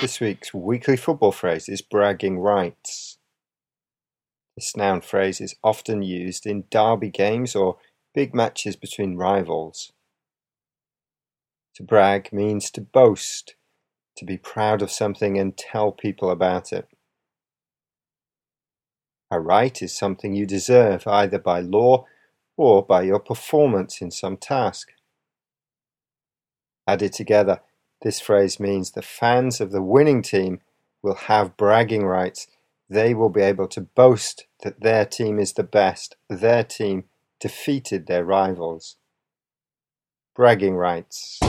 This week's weekly football phrase is bragging rights. This noun phrase is often used in derby games or big matches between rivals. To brag means to boast, to be proud of something and tell people about it. A right is something you deserve either by law or by your performance in some task. Added together, this phrase means the fans of the winning team will have bragging rights. They will be able to boast that their team is the best, their team defeated their rivals. Bragging rights.